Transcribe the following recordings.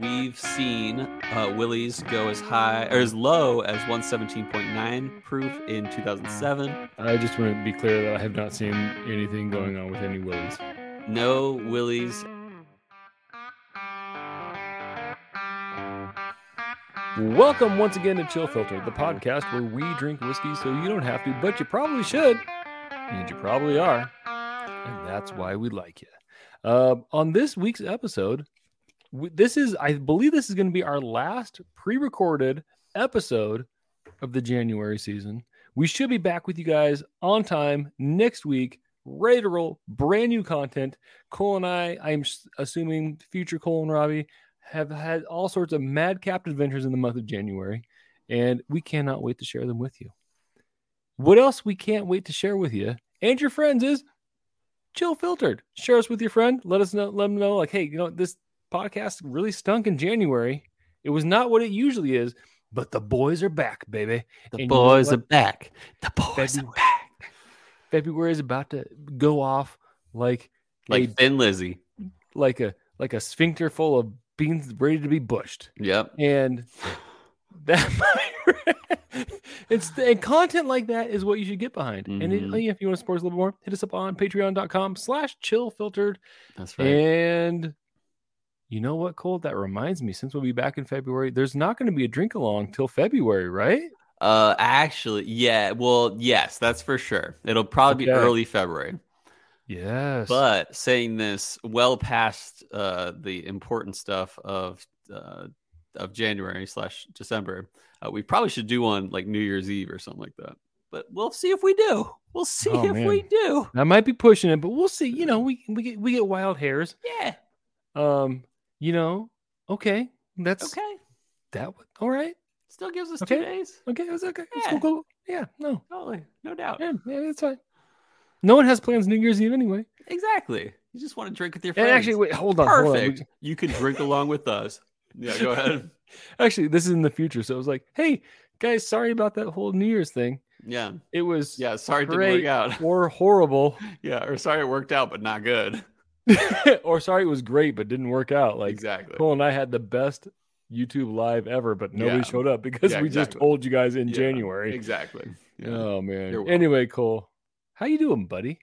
we've seen uh, Willie's go as high or as low as 117.9 proof in 2007. I just want to be clear that I have not seen anything going on with any Willies. No Willie's. Welcome once again to Chill Filter, the podcast where we drink whiskey so you don't have to, but you probably should. And you probably are. And that's why we like you. Uh, on this week's episode, this is, I believe, this is going to be our last pre recorded episode of the January season. We should be back with you guys on time next week, ready to roll, brand new content. Cole and I, I'm assuming future Cole and Robbie, have had all sorts of madcap adventures in the month of January, and we cannot wait to share them with you. What else we can't wait to share with you and your friends is chill filtered. Share us with your friend. Let us know. Let them know, like, hey, you know, this podcast really stunk in January. It was not what it usually is, but the boys are back, baby. The And you know boys are back. The boys February- are back. February is about to go off like Like a, Thin Lizzy. like a like a sphincter full of beans ready to be bushed. Yep. and that it's and content like that is what you should get behind. And it, Mhm. if you want to support us a little more, hit us up on patreon.com slash chill filtered. That's right. And you know what, Cole? That reminds me, since we'll be back in February, there's not going to be a drink along till February, right? Uh, actually, yeah. Well, yes, that's for sure. It'll probably be early February. Yes. But saying this well past uh, the important stuff of uh, of January slash December, uh, we probably should do one like New Year's Eve or something like that. But we'll see if we do. We'll see Oh, if we do. I might be pushing it, but we'll see. You know, we we get we get wild hairs. Yeah. Um, you know, okay. That's Okay. that all right. Still gives us Okay. two days. Okay, it's okay. It's Yeah. cool, cool. Yeah, no. Totally. No doubt. Yeah, yeah, that's fine. No one has plans New Year's Eve anyway. Exactly. You just want to drink with your friends. And actually, wait, hold on. hold on. Perfect. You can drink along with us. Yeah, go ahead. Actually, this is in the future, so it was like, hey guys, sorry about that whole New Year's thing. Yeah. It was Yeah. Sorry it didn't work out. or horrible, Yeah. Or sorry it worked out, but not good. or sorry it was great but didn't work out. Like exactly. Cole and I had the best YouTube live ever, but nobody Yeah. showed up because Yeah, we just told you guys in Yeah, January. Exactly. Yeah. Oh man. Anyway, Cole, how you doing, buddy?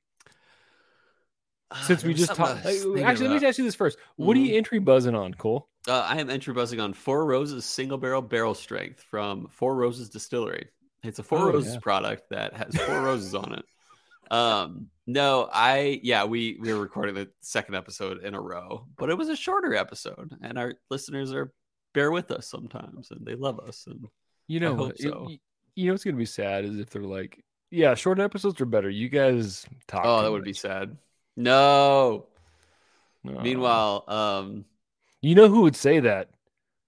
Since Ah, we just talked, I was thinking actually, let me about. ask you this first: What are Mhm. you entry buzzing on, Cole? Uh, I am entry buzzing on Four Roses single barrel barrel strength from Four Roses Distillery. It's a Four Oh, Roses yeah. product that has four roses on it. Um, no, I yeah, we we were recording the second episode in a row, but it was a shorter episode, and our listeners are bear with us sometimes, and they love us. And You know, what? So. you know what's gonna be sad is if they're like, yeah, short episodes are better. You guys talk. oh, that would be sad. No. Oh. Meanwhile, um, you know who would say that?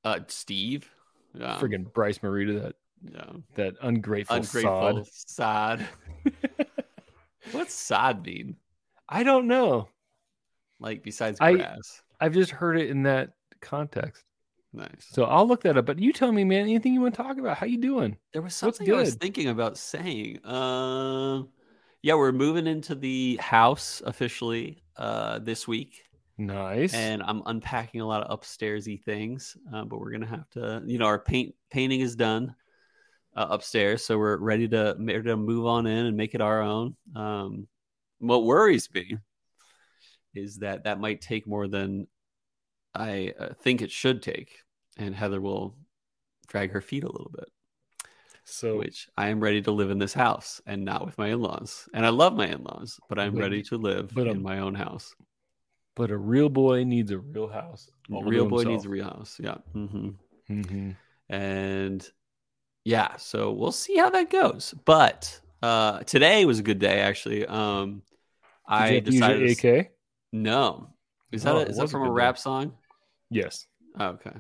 uh, Steve, yeah, Friggin' Bryce Marita, that yeah, that ungrateful, ungrateful, sod. sad. What's sod mean? I don't know. Like besides I- grass? I've just heard it in that context. Nice. So I'll look that up. But you tell me, man, anything you want to talk about? How you doing? There was something I was thinking about saying. Um, yeah, we're moving into the house officially uh, this week, Nice. and I'm unpacking a lot of upstairsy things. Uh, but we're gonna have to, you know, our paint painting is done uh, upstairs, so we're ready to ready to move on in and make it our own. Um, what worries me is that that might take more than I uh, think it should take, and Heather will drag her feet a little bit so which I am ready to live in this house and not with my in-laws. And I love my in-laws, but I'm But- ready to live but, in my own house. but a real boy needs a real house. A real boy needs a real house. Yeah. hmm Mhm. And yeah, so we'll see how that goes. But uh today was a good day actually. Um Did I you have use AK. no. Is that Oh, a, is that was a from a rap day. song? Yes. Oh, okay.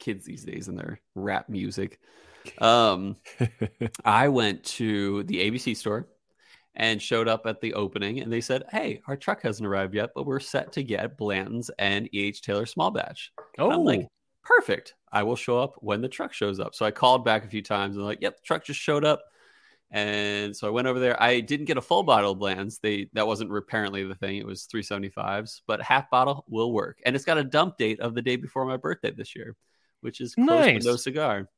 Kids these days and their rap music. Um I went to the ABC store and showed up at the opening, and they said, "Hey, our truck hasn't arrived yet, but we're set to get Blanton's and E.H. Taylor small batch." And oh, I'm like, "Perfect! I will show up when the truck shows up." So I called back a few times and like, "Yep, the truck just showed up." And so I went over there. I didn't get a full bottle of Blands. They that wasn't apparently the thing. It was 375s, but half bottle will work. And it's got a dump date of the day before my birthday this year, which is close Nice. no cigar.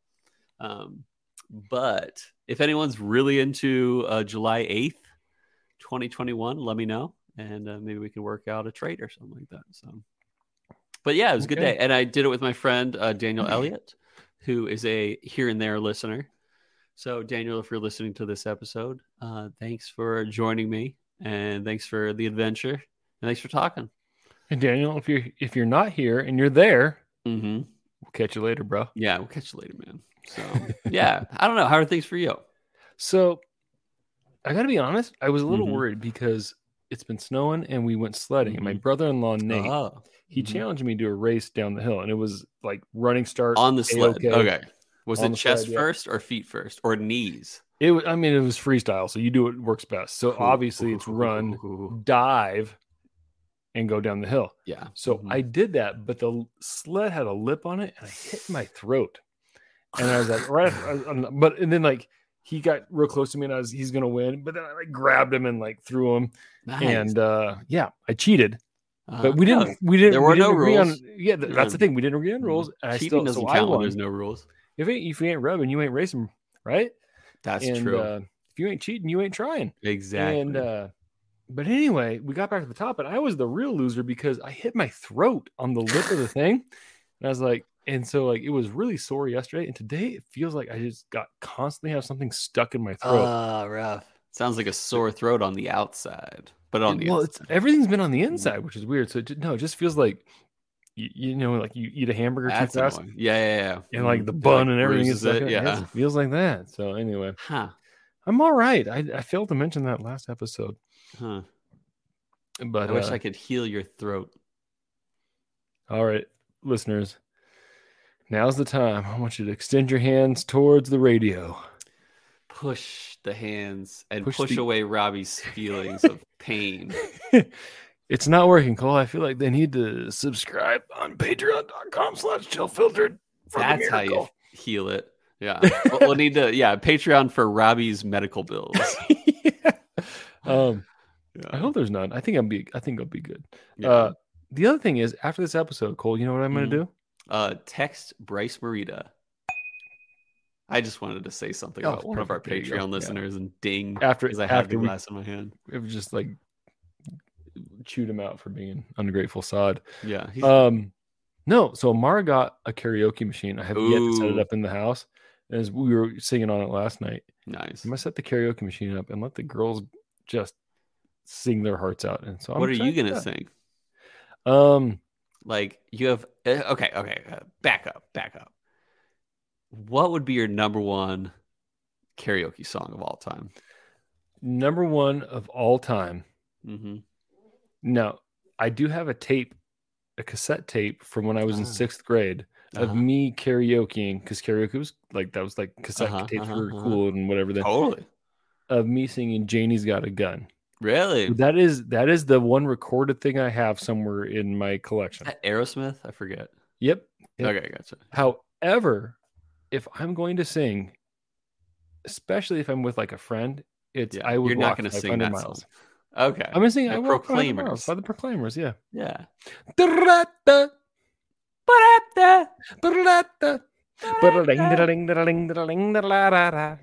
Um, but if anyone's really into uh, July 8th, 2021, let me know. And uh, maybe we can work out a trade or something like that. So, but yeah, it was a good day. And I did it with my friend, uh, Daniel Elliott, who is a here and there listener. So, Daniel, if you're listening to this episode, uh, thanks for joining me, and thanks for the adventure, and thanks for talking. And Daniel, if you're if you're not here and you're there, Mm-hmm. we'll catch you later, bro. Yeah, we'll catch you later, man. So, yeah, I don't know. How are things for you? So I gotta be honest, I was a little Mhm. worried because it's been snowing and we went sledding. And my Mhm. brother-in-law Nate, Oh, he mhm. challenged me to a race down the hill, and it was like running start on the sled. A-okay. Okay. Was On it chest sled, yeah. first or feet first or knees? It was, I mean, it was freestyle, so you do what works best. So Cool. obviously, it's run, dive, and go down the hill. Yeah. So Mhm. I did that, but the sled had a lip on it, and I hit my throat. And I was like, right, but and then like he got real close to me, and I was he's gonna win, but then I like grabbed him and like threw him, Nice. and uh yeah, I cheated, Uh, but we didn't, no, we didn't, there we were didn't no agree rules. on, yeah, th- that's the thing, we didn't agree on rules, and I cheating still, doesn't so I count when there's no rules. If it, if you ain't rubbing, you ain't racing, right? That's and true. Uh, if you ain't cheating, you ain't trying. exactly. And uh but anyway, we got back to the top, and I was the real loser because I hit my throat on the lip of the thing. And I was like, and so like it was really sore yesterday. And today it feels like I just got constantly have something stuck in my throat. Ah, rough. Sounds like a sore throat on the outside, but on the well, it's everything's been on the inside, which is weird. So it, no, it just feels like you, you know, like you eat a hamburger That's too fast. Yeah, yeah, yeah. and like the It, bun and everything is it. Yeah. It feels like that. So anyway, Huh. I'm all right. I, I failed to mention that last episode, Huh. but I wish uh, I could heal your throat. All right, listeners. Now's the time. I want you to extend your hands towards the radio. Push the hands and Push push, the- away Robbie's feelings of pain. it's not working, Cole. I feel like they need to subscribe on patreon.com slash chillfiltered That's how you heal it. Yeah. we'll, need to, yeah, Patreon for Robbie's medical bills. um, Yeah. I hope there's none. I think I'll be I think I'll be good. Yeah. Uh the other thing is after this episode, Cole, you know what I'm gonna Mhm. do? Uh, text Bryce Marita. I just wanted to say something Oh, about one of our. Patreon Yeah. listeners and ding After because I have after the we glass in my hand. it was just like chewed him out for being ungrateful sod. Yeah. Um, no. So Amara got a karaoke machine. I have yet to set it up in the house. As we were singing on it last night, nice. I'm gonna set the karaoke machine up and let the girls just sing their hearts out. And so, I'm what are you gonna sing? Um, Like you have uh, okay, okay, uh, back up, back up. What would be your number one karaoke song of all time? number one of all time. Mm-hmm. Now, I do have a tape, a cassette tape from when I was in Ah. sixth grade of Uh-huh. me karaokeing because karaoke was like that was like cassette Uh-huh, tapes uh-huh, were uh-huh. cool and whatever. Then Totally. of me singing "Janie's Got a Gun." Really? That is that is the one recorded thing I have somewhere in my collection. Aerosmith? I forget. Yep. Yep. Okay, gotcha. However, if I'm going to sing, especially if I'm with like a friend, it's Yeah, I would you're not gonna sing 500 that miles. song. Okay. I'm gonna sing. The I walk 500 miles by the Proclaimers. Yeah. yeah.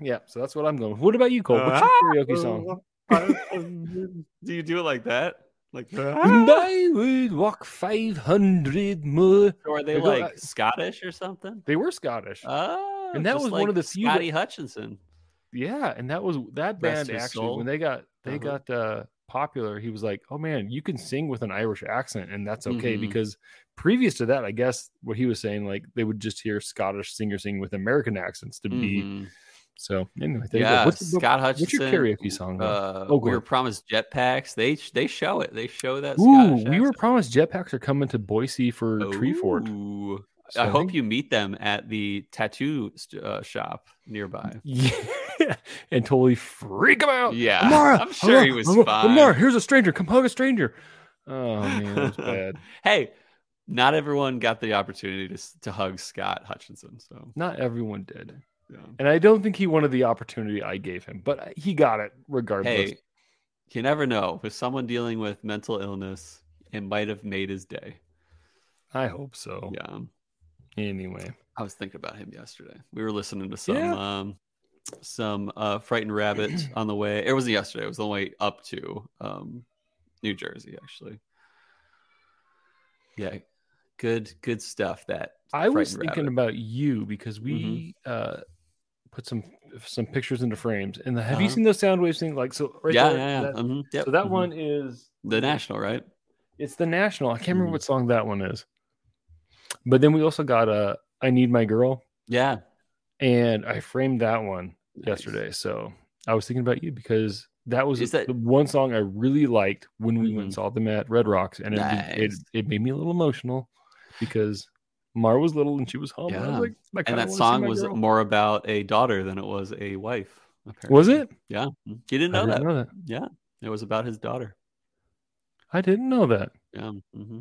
Yeah, so that's what I'm going. with. What about you, Cole? What's your karaoke song? Do you do it like that? Like, And I would walk 500 more. or are they They go- like Scottish or something? They were Scottish. Oh, And that just was one of the few that- Scotty Hutchinson. Yeah, and that was that Rest band actually soul. when they got they Uh-huh. got uh popular, he was like, "Oh man, you can sing with an Irish accent and that's okay." Mhm. Because previous to that, I guess what he was saying like they would just hear Scottish singers sing with American accents to be Mhm. So anyway, there you go. Yeah, What's, what- Scott what's Hutchinson. your karaoke song? Uh, Oh, we were promised jetpacks. They they show it. They show that. Ooh, Scottish we were promised jetpacks are coming to Boise for Treefort. So I hope you meet them at the tattoo uh, shop nearby. Yeah, and totally freak him out. Yeah, Amara, I'm sure he was Amara, fine. Amara, here's a stranger. Come hug a stranger. Oh man, that was bad. hey, not everyone got the opportunity to to hug Scott Hutchinson. So Not everyone did. Yeah. And I don't think he wanted the opportunity I gave him, but he got it regardless. Hey, you never know. With someone dealing with mental illness, it might have made his day. I hope so. Yeah. Anyway, I was thinking about him yesterday. We were listening to some Yeah. um some uh frightened rabbit on the way. It wasn't yesterday, it was on the way up to um New Jersey actually. Yeah. Good good stuff that I was thinking Rabbit. about you because we uh put some some pictures into frames. And the, have you Uh-huh. seen those sound waves thing? Like so, right yeah, there, yeah, yeah. that- mhm, yep, so that mhm. one is the national, right? It's the national. I can't remember Mhm. what song that one is. But then we also got uh, "I Need My Girl," Yeah. and I framed that one Nice. yesterday. So I was thinking about you because that was Is that- the one song I really liked when we went and Mhm. saw them at Red Rocks, and it, it it made me a little emotional because Mar was little and she was home. Yeah. was like, And that song was girl. more about a daughter than it was a wife. Apparently. was it? Yeah. Mhm. You didn't know that. didn't know that. Yeah. It was about his daughter. I didn't know that. Yeah. hmm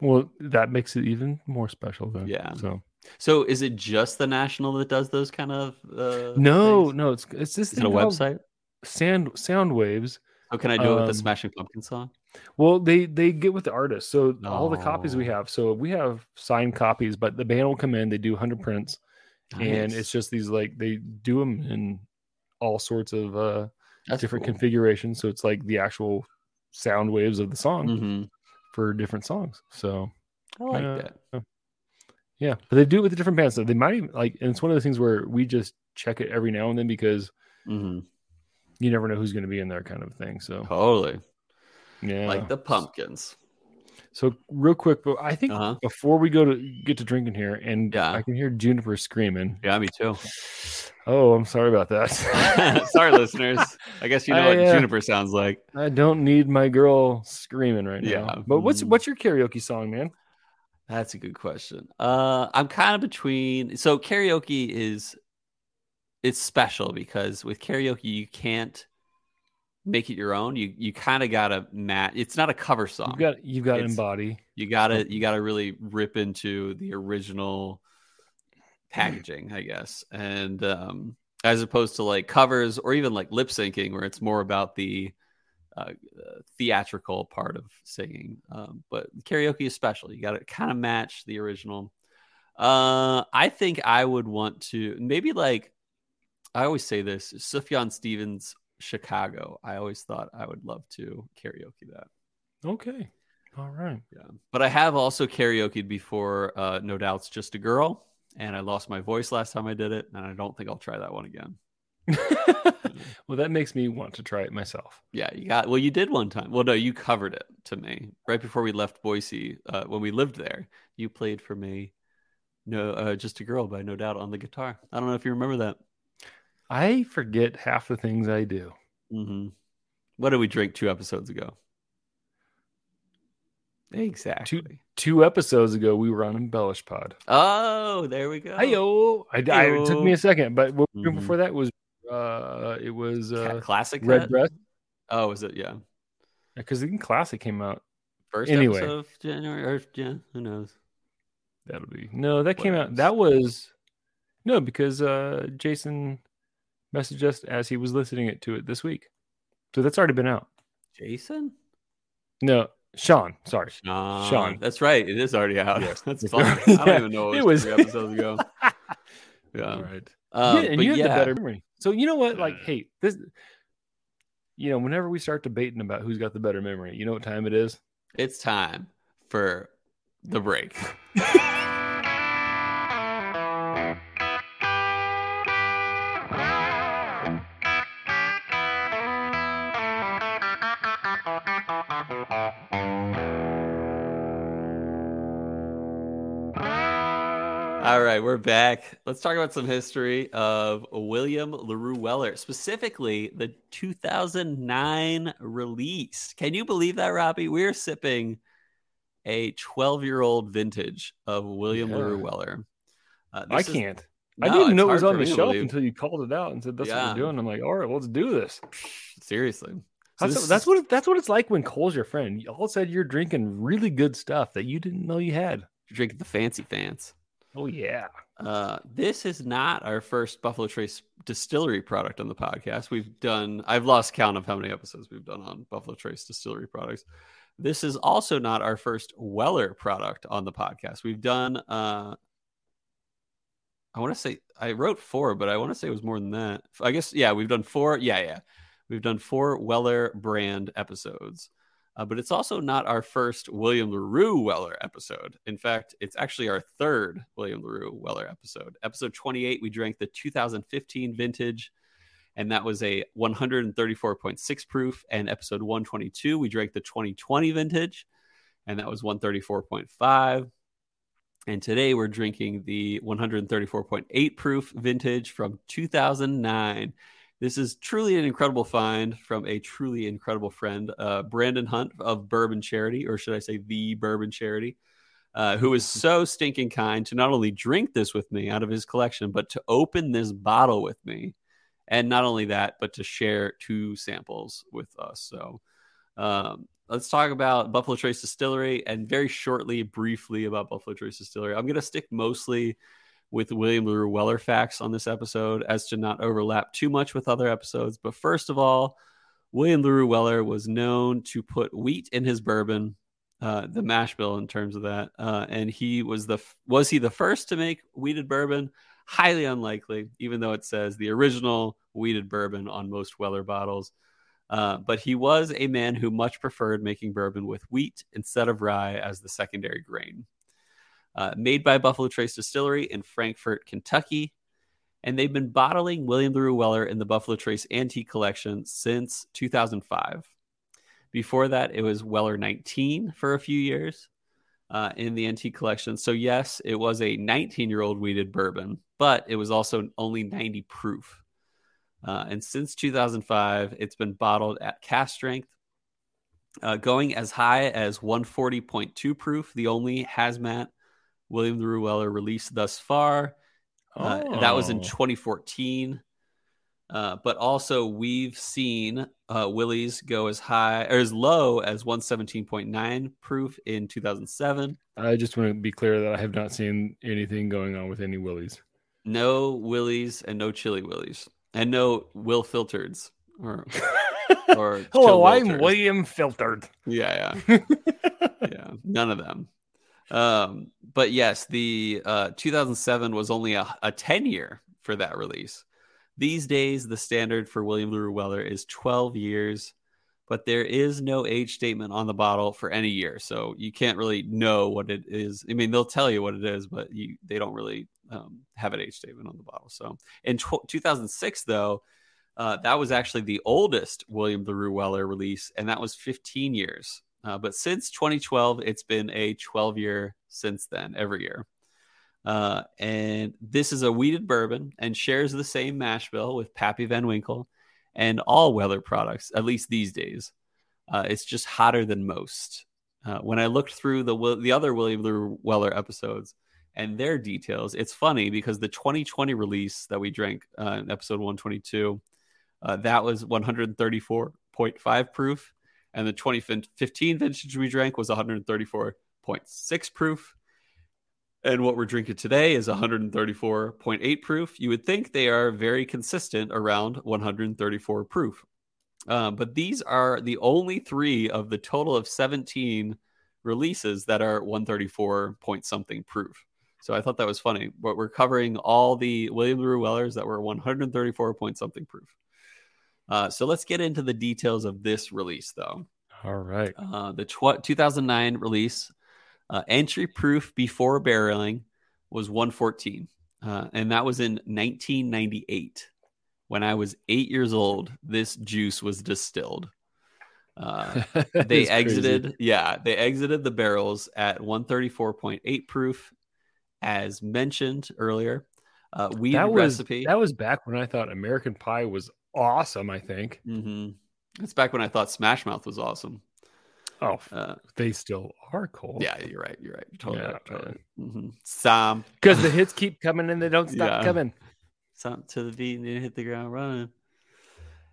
Well, that makes it even more special then. Yeah. So So is it just the national that does those kind of uh no, things? no, it's it's this Is it a website? Sound Sound Waves. Oh, can I do it with the Um, Smashing Pumpkin song? Well, they they get with the artist. So all the copies we Oh. have. So we have signed copies, but the band will come in. They do hundred prints, and it's just these like they do them in all sorts of uh That's different cool. configurations. So it's like the actual sound waves of the song Mhm. for different songs. So I like Uh, that. yeah, but they do it with the different bands. So they might even like, and it's one of the things where we just check it every now and then because hmm you never know who's going to be in there, kind of thing. So Totally. Yeah, Like the pumpkins. So real quick, but I think Uh-huh. before we go to get to drinking here, and Yeah. I can hear Juniper screaming. Yeah, me too. Oh, I'm sorry about that. Sorry, listeners. I guess you know I, what uh, Juniper sounds like. I don't need my girl screaming right now. Yeah. But what's Mhm. what's your karaoke song, man? That's a good question. Uh, I'm kind of between. So karaoke is it's special because with karaoke you can't make it your own. You you kind of gotta match. It's not a cover song. You've got you've got It's- embody. you gotta you gotta really rip into the original packaging, I guess, and um, as opposed to like covers or even like lip syncing, where it's more about the uh, uh, theatrical part of singing. Um, but karaoke is special. You got to kind of match the original. Uh, I think I would want to maybe like I always say this Sufjan Stevens Chicago. I always thought I would love to karaoke that. Okay. All right. Yeah. But I have also karaokeed before, uh, No Doubt's Just a Girl. And I lost my voice last time I did it. And I don't think I'll try that one again. well, that makes me want to try it myself. Yeah, you got, well, you did one time. Well, no, you covered it to me right before we left Boise. Uh, when we lived there, you played for me, No, uh, Just a Girl by No Doubt on the guitar. I don't know if you remember that. I forget half the things I do. hmm What did we drink two episodes ago? Exactly. Two episodes ago, we were on Embellish Pod. Oh, there we go. Hey-o. I, I, it took me a second, but what we were doing Mhm. before that was uh, it was Ca- uh, Classic Red Cut? Breast Oh, is it? Yeah. because the classic came out. First Anyway. episode of January, or yeah, who knows? That'll be no, that came out. That was no because uh, Jason messaged us as he was listening it to it this week, so that's already been out. Jason? No, Sean. Sorry. Sean. Sean. That's right. It is already out. Yes. That's It's fun. I don't even know it it was, was- three episodes ago. Yeah. All right. Um, yeah, and but you have yeah, the better memory. So you know what? Like, Uh. hey, this. You know, whenever we start debating about who's got the better memory, you know what time it is? it's time for the break. All right, we're back. Let's talk about some history of William LaRue Weller, specifically the 2009 release. Can you believe that, Robbie? We're sipping a 12 year old vintage of William Yeah. LaRue Weller. Uh, I is- can't. I didn't know it was on the shelf believe. until you called it out and said that's what Yeah. we're doing. I'm like, all right, let's do this. Seriously. So That's, this that's is- what it- that's what it's like when Cole's your friend. All of a sudden, you're drinking really good stuff that you didn't know you had. you're drinking the fancy fans. Oh yeah. Uh, this is not our first Buffalo Trace distillery product on the podcast. We've done, I've lost count of how many episodes we've done on Buffalo Trace distillery products. This is also not our first Weller product on the podcast. We've done, uh, I want to say, I wrote four, but I want to say it was more than that. I guess, yeah, we've done four. Yeah, yeah. We've done four Weller brand episodes. Uh, but it's also not our first William LaRue Weller episode. In fact, it's actually our third William LaRue Weller episode. Episode 28, we drank the 2015 vintage, and that was a 134.6 proof. And episode 122, we drank the 2020 vintage, and that was 134.5. And today we're drinking the 134.8 proof vintage from 2009. This is truly an incredible find from a truly incredible friend, uh, Brandon Hunt of Bourbon Charity, or should I say the Bourbon Charity, uh, who is so stinking kind to not only drink this with me out of his collection, but to open this bottle with me. And not only that, but to share two samples with us. So um, let's talk about Buffalo Trace Distillery and very shortly, briefly about Buffalo Trace Distillery. I'm going to stick mostly with William LaRue Weller facts on this episode as to not overlap too much with other episodes. But first of all, William LaRue Weller was known to put wheat in his bourbon, uh, the mash bill in terms of that. Uh, and he was the was he the first to make wheated bourbon? Highly unlikely, even though it says the original wheated bourbon on most Weller bottles. Uh, but he was a man who much preferred making bourbon with wheat instead of rye as the secondary grain uh, made by Buffalo Trace Distillery in Frankfort, Kentucky. And they've been bottling William LaRue Weller in the Buffalo Trace Antique Collection since 2005. Before that, it was Weller 19 for a few years uh, in the Antique Collection. So, yes, it was a 19 year old wheated bourbon, but it was also only 90 proof. Uh, and since 2005, it's been bottled at cast strength, uh, going as high as 140.2 proof, the only hazmat William the Weller released thus far. Uh, oh. That was in 2014. Uh, but also, we've seen uh, Willie's go as high or as low as 117.9 proof in 2007. I just want to be clear that I have not seen anything going on with any Willie's. No Willie's and no Chili Willies and no Will Filtereds or or hello, I'm William Filtered. Yeah, yeah, yeah. None of them. Um, but yes, the uh, 2007 was only a, a 10 year for that release. These days, the standard for William LaRue Weller is 12 years, but there is no age statement on the bottle for any year. So you can't really know what it is. I mean, they'll tell you what it is, but you, they don't really um, have an age statement on the bottle. So in 2006, though, uh, that was actually the oldest William LaRue Weller release, and that was 15 years. Uh, but since 2012, it's been a 12 year since then, every year. Uh, and this is a wheated bourbon and shares the same mash bill with Pappy Van Winkle and all Weller products, at least these days. Uh, it's just hotter than most. Uh, when I looked through the the other William Weller episodes and their details, it's funny because the 2020 release that we drank uh, in episode 122, uh, that was 134.5 proof and the 2015 vintage we drank was 134.6 proof. And what we're drinking today is 134.8 proof. You would think they are very consistent around 134 proof. Um, but these are the only three of the total of 17 releases that are 134 point something proof. So I thought that was funny. But we're covering all the William LaRue Wellers that were 134 point something proof. Uh, so let's get into the details of this release, though. All right. Uh, the tw- 2009 release, uh, entry proof before barreling was 114. Uh, and that was in 1998. When I was eight years old, this juice was distilled. Uh, they exited, crazy. yeah, they exited the barrels at 134.8 proof, as mentioned earlier. Uh, weed that was, recipe. That was back when I thought American Pie was awesome. I think. Mm-hmm. It's back when I thought Smash Mouth was awesome. Oh, uh, they still are cool. Yeah, you're right. You're right. Totally yeah, right. Totally. Mm-hmm. Sam, because the hits keep coming and they don't stop yeah. coming. Something to the beat and hit the ground running.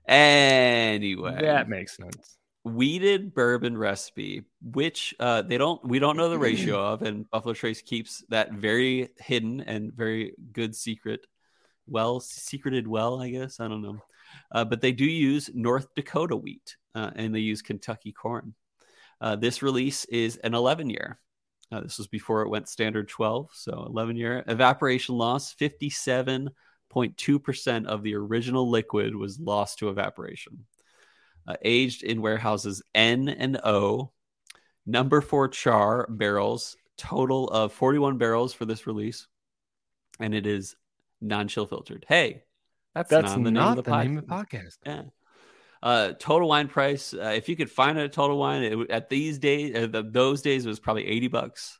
Anyway, that makes sense. wheated bourbon recipe, which uh, they don't we don't know the ratio of, and Buffalo Trace keeps that very hidden and very good secret, well secreted well, I guess I don't know, uh, but they do use North Dakota wheat uh, and they use Kentucky corn. Uh, this release is an 11 year. Uh, this was before it went standard 12, so 11 year evaporation loss 57.2% of the original liquid was lost to evaporation uh, aged in warehouses N and O. Number four char barrels, total of 41 barrels for this release. And it is non chill filtered. Hey, that's, That's not the, name, not of the, the podcast. name of the podcast. Yeah. Uh, total wine price. Uh, if you could find it at Total Wine, it, at these days, uh, the, those days, it was probably 80 bucks.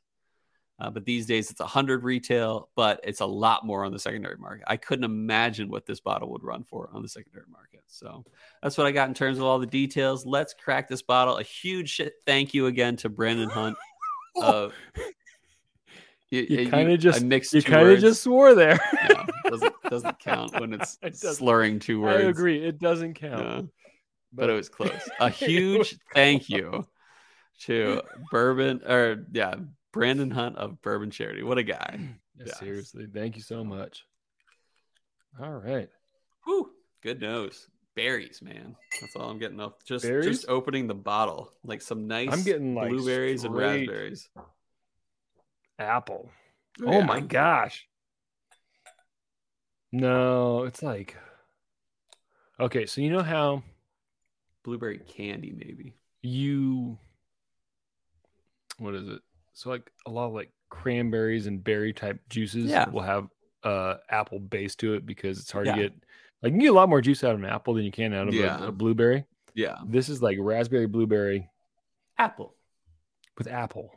Uh, but these days, it's 100 retail, but it's a lot more on the secondary market. I couldn't imagine what this bottle would run for on the secondary market. So that's what I got in terms of all the details. Let's crack this bottle. A huge shit thank you again to Brandon Hunt. Of You kinda just- I You kind of just swore there. Yeah, doesn't doesn't count when it's It slurring two words. I agree. It doesn't count. Yeah but it was close. A huge thank you to Bourbon or yeah, Brandon Hunt of Bourbon Charity. What a guy. Yeah, Yeah. Seriously, thank you so much. All right. Whew, good nose. Berries, man. That's all I'm getting off. Just Berries? just opening the bottle. Like some nice I'm getting, like, blueberries and raspberries. Apple. Oh, Oh yeah. my gosh. No, it's like okay. So you know how Blueberry candy, maybe. you what is it? So like a lot of like cranberries and berry type juices Yeah. will have uh apple base to it because it's hard Yeah. to get like you can get a lot more juice out of an apple than you can out of a- Yeah. a, blueberry. Yeah. This is like raspberry blueberry Apple. with apple.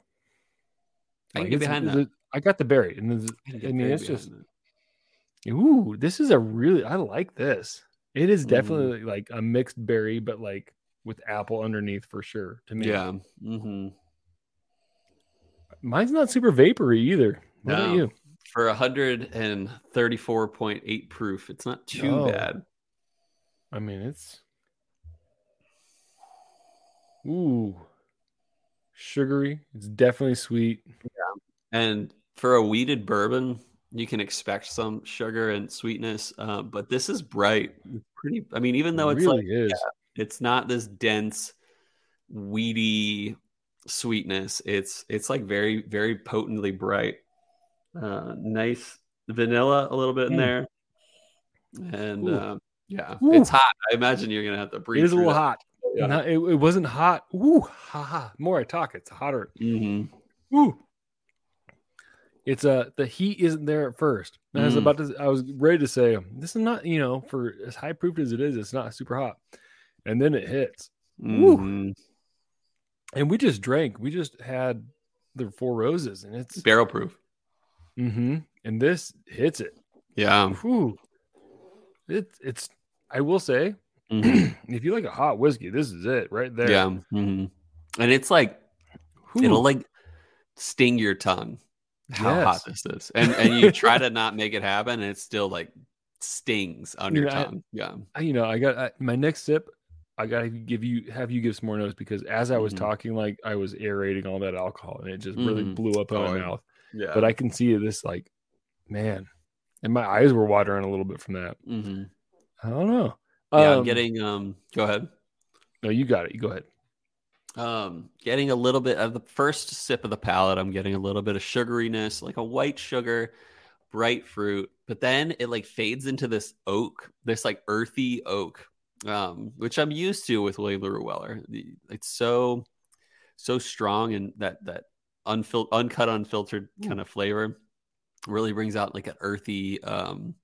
I can get behind that. a- I got the berry, and then I, I mean it's just that. Ooh, this is a really I like this. It is Mm. definitely like a mixed berry, but like with apple underneath for sure. To me, Yeah. Mm-hmm. mine's not super vapory either. What about you? For 134.8 proof, it's not too No. bad. I mean, it's ooh sugary. It's definitely sweet. Yeah. And for a wheated bourbon, you can expect some sugar and sweetness, uh, but this is bright. It's pretty. I mean, even though it's really like is. it's not this dense, weedy sweetness. It's it's like very very potently bright. Uh, nice vanilla a little bit in Mm. there, and um, yeah, Ooh. it's hot. I imagine you're gonna have to breathe. It is a little that. hot. Yeah. No, it, it wasn't hot. Ooh, ha ha. More I talk, it's hotter. Mhm. Ooh. It's uh the heat isn't there at first. And I was Mm. about to I was ready to say this is not, you know, for as high proof as it is, it's not super hot. And then it hits. Mhm. And we just drank. We just had the four roses and it's Barrel proof. hmm and this hits it. Yeah. Whew. It's it's I will say, Mhm. if you like a hot whiskey, this is it right there. Yeah. Mhm. And it's like Whew. it'll like sting your tongue how Yes. hot this is. And and you try to not make it happen and it still like stings on You your know, I- tongue. yeah. I- you know, I got I, my next sip. I got to give you have you give some more notes because as I was Mhm. talking, like I was aerating all that alcohol and it just really Mhm. blew up in Oh, my yeah. mouth. Yeah. But I can see this like, man, and my eyes were watering a little bit from that. Mm-hmm. I don't know. Yeah, I'm Um, getting um go ahead. No, you got it. You go ahead. Um getting a little bit of the first sip of the palate, I'm getting a little bit of sugariness, like a white sugar, bright fruit, but then it like fades into this oak, this like earthy oak. Um, which I'm used to with William LaRue Weller. It's so so strong and that that unfil- uncut unfiltered kind of flavor really brings out like an earthy um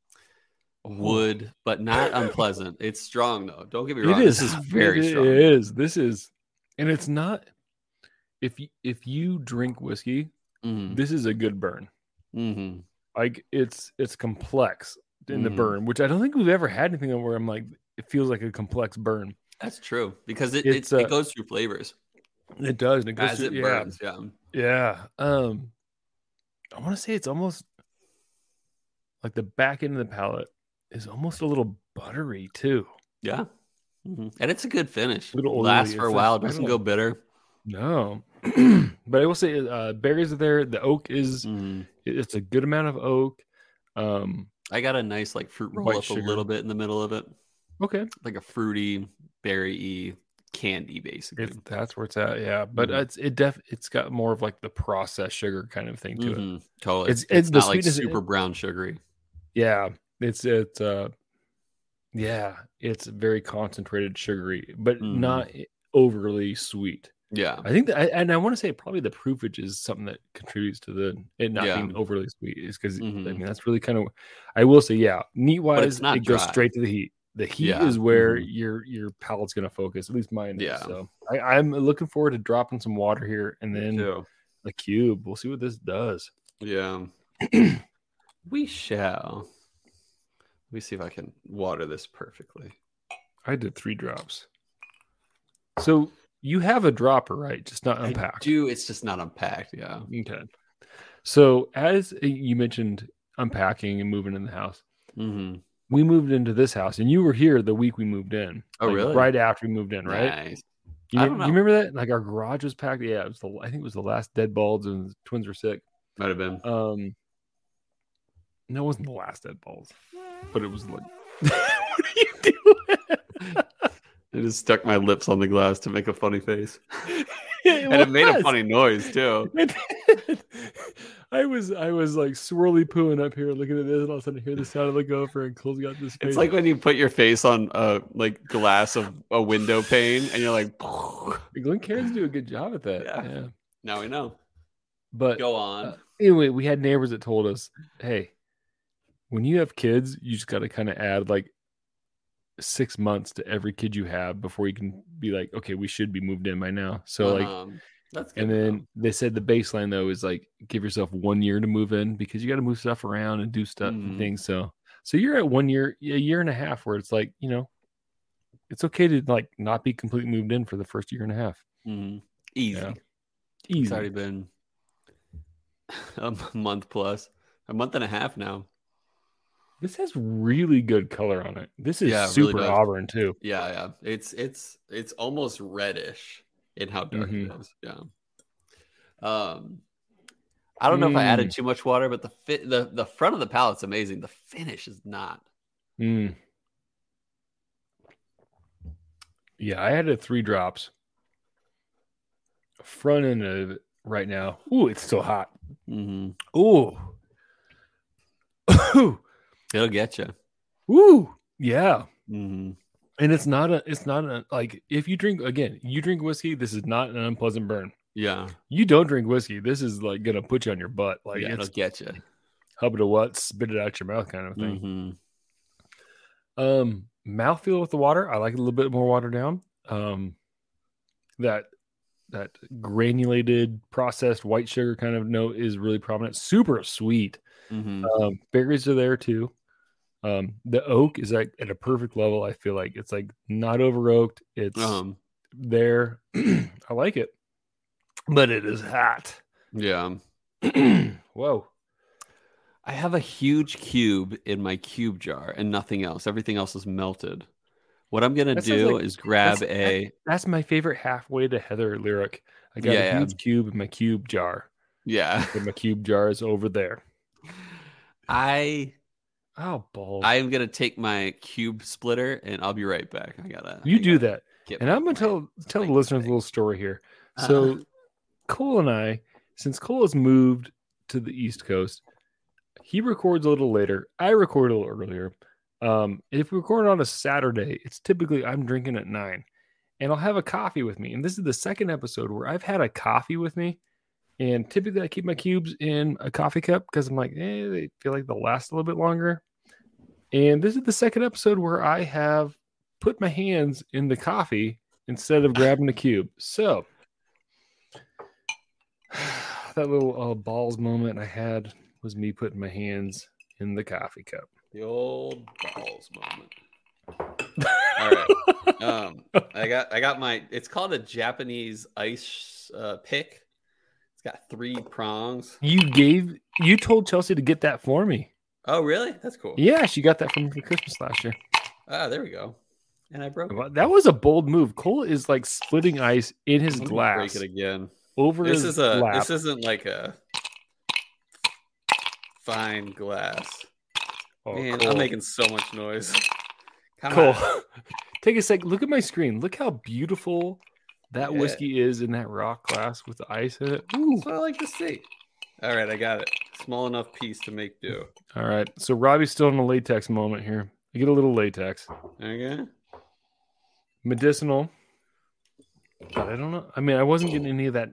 wood but not unpleasant it's strong though don't get me wrong It is. this is very It strong is. This is, and it's not. If you if you drink whiskey, Mhm, this is a good burn. mhm. Like it's it's complex in the Mhm. burn, which I don't think we've ever had anything where I'm like it feels like a complex burn. that's true because it It's, it, uh, it goes through flavors It does. And it goes as through- it yeah, burns yeah Yeah. Um, I want to say it's almost like the back end of the palate is almost a little buttery too. yeah Mhm. And it's a good finish. Little Lasts for a while. Doesn't go bitter. No, but I will say uh, berries are there. The oak is Mhm. it's a good amount of oak. Um, I got a nice like fruit roll up sugar. a little bit in the middle of it, okay, like a fruity berry candy, basically. that's where it's at, yeah. But Mhm. it's it def it's got more of like the processed sugar kind of thing to it. Mhm. Totally. It's- It's, it's the not like super brown sugary. Yeah, it's it's uh, yeah, it's very concentrated sugary, but Mhm. not overly sweet. Yeah. I think that, I, and I want to say probably the proofage is something that contributes to the it not Yeah. being overly sweet. Is because I Mhm. mean that's really kind of. I will say, yeah, neat wise, it goes straight to the heat. The heat Yeah. is where Mhm. your your palate's going to focus. At least mine. Yeah. Is. So I, I'm looking forward to dropping some water here and then a cube. We'll see what this does. Yeah. we shall. Let me see if I can water this perfectly. I did three drops. So you have a dropper, right? Just not unpacked. I unpacked. do. It's just not unpacked. Yeah. Okay. So as you mentioned, unpacking and moving in the house. hmm we moved into this house and you were here the week we moved in. Oh, Like, really? Right after we moved in, right? Nice. You, I don't know. you remember that? Like our garage was packed. Yeah, it was the I think it was the last dead balls and the twins were sick. Might have been. Um no, it wasn't the last dead balls, but it was like what are you doing? I just stuck my lips on the glass to make a funny face, It and it made a funny noise too. I was I was like swirly pooing up here looking at this, and all of a sudden I hear the sound of the gopher, and Cole's got this. It's like when you put your face on a like glass of a window pane, and you're like, Glencairns do a good job at that. Yeah. yeah. now we know. But Go on. Uh, anyway, we had neighbors that told us, "Hey, when you have kids, you just got to kind of add like six months to every kid you have before you can be like, okay, we should be moved in by now." So like, Um, that's good and to know. then they said the baseline though is like give yourself one year to move in because you got to move stuff around and do stuff Mhm. and things. So so you're at one year, a year and a half where it's like you know, it's okay to like not be completely moved in for the first year and a half. Mhm. easy. Yeah. It's already been a month plus, a month and a half now. This has really good color on it. This is Yeah, it really super auburn too. Yeah, yeah. It's it's it's almost reddish in how dark Mhm. it is. Yeah. Um I don't know if I added Mm. too much water, but the fit the, the front of the palette's amazing. The finish is not. Mm. Yeah, I added three drops. Front end of it right now. Ooh, it's still hot. hmm Ooh. Ooh. It'll get you. Ooh. Yeah. hmm And it's not a it's not a like if you drink again, you drink whiskey, this is not an unpleasant burn. Yeah. You don't drink whiskey, this is like gonna put you on your butt. Like yeah, it's it'll get you. hub to what, spit it out your mouth kind of thing. hmm Um, mouthfeel with the water. I like it a little bit more watered down. Um, that that granulated processed white sugar kind of note is really prominent. Super sweet. hmm Um, berries are there too. Um, the oak is like at a perfect level. I feel like it's like not over oaked. It's Um, there. I like it, but it is hot. yeah. Whoa. I have a huge cube in my cube jar and nothing else. Everything else is melted. What I'm gonna That do like- is grab that's- a That's my favorite halfway to Heather lyric. I got Yeah, a yeah. huge cube in my cube jar. yeah. And my cube jar is over there. I Oh, balls. I am gonna take my cube splitter and I'll be right back. I gotta you I do gotta that. And I'm going to tell tell the listeners a little story here. Uh-huh. So, Cole and I, since Cole has moved to the East Coast, he records a little later. I record a little earlier. Um, if we record on a Saturday, it's typically I'm drinking at nine, and I'll have a coffee with me. And this is the second episode where I've had a coffee with me. And typically, I keep my cubes in a coffee cup because I'm like, eh, they feel like they'll last a little bit longer. And this is the second episode where I have put my hands in the coffee instead of grabbing the cube. So that little uh, balls moment I had was me putting my hands in the coffee cup. the old balls moment. All right. Um I got I got my it's called a Japanese ice uh, pick. Got three prongs. You gave you told Chelsea to get that for me. Oh really? That's cool. Yeah, she got that from me for Christmas last year. Ah, there we go. and I broke it. That was a bold move. Cole is like splitting ice in his glass Break it again. over This his is a. lap. This isn't like a fine glass. Oh, Man, Cole. I'm making so much noise. Come Cole, on. take a sec. Look at my screen. Look how beautiful that Yeah. whiskey is in that rock glass with the ice in it. Ooh. That's what I like to see. All right, I got it. Small enough piece to make do. All right. So Robbie's still in a latex moment here. I get a little latex. Okay. Medicinal. But I don't know. I mean, I wasn't getting any of that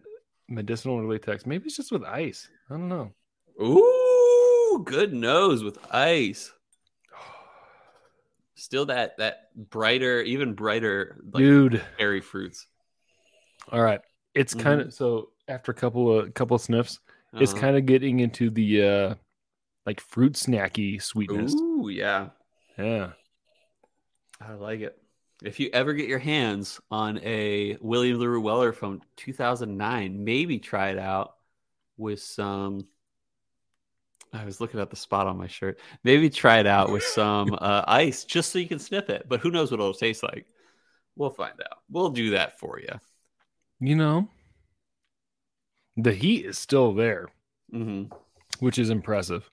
medicinal or latex. Maybe it's just with ice. I don't know. Ooh, good nose with ice. Still that that brighter, even brighter, like Dude. berry fruits. All right. It's kind Mm-hmm. of so after a couple of couple of sniffs, it's Uh-huh. kind of getting into the uh like fruit snacky sweetness. Ooh, yeah. Yeah. I like it. If you ever get your hands on a William LaRue Weller from 2009, maybe try it out with some. I was looking at the spot on my shirt. Maybe try it out with some uh, ice just so you can sniff it. But who knows what it'll taste like? We'll find out. We'll do that for you. You know, the heat is still there, hmm which is impressive.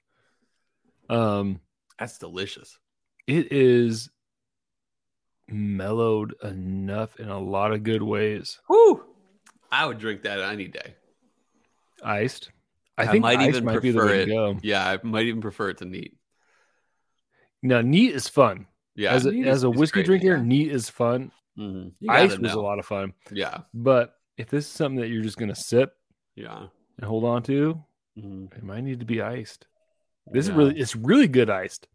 Um, That's delicious. it is mellowed enough in a lot of good ways. Whew. I would drink that any day. Iced. I, I think might even might be the prefer way it. to go. Yeah, I might even prefer it to neat. Now, neat is fun. Yeah, as a, as a whiskey great, drinker, yeah. neat is fun. Mhm. You Ice was a lot of fun. Yeah, But if this is something that you're just going to sip yeah. and hold on to, Mhm. it might need to be iced. This is really, it's really good iced.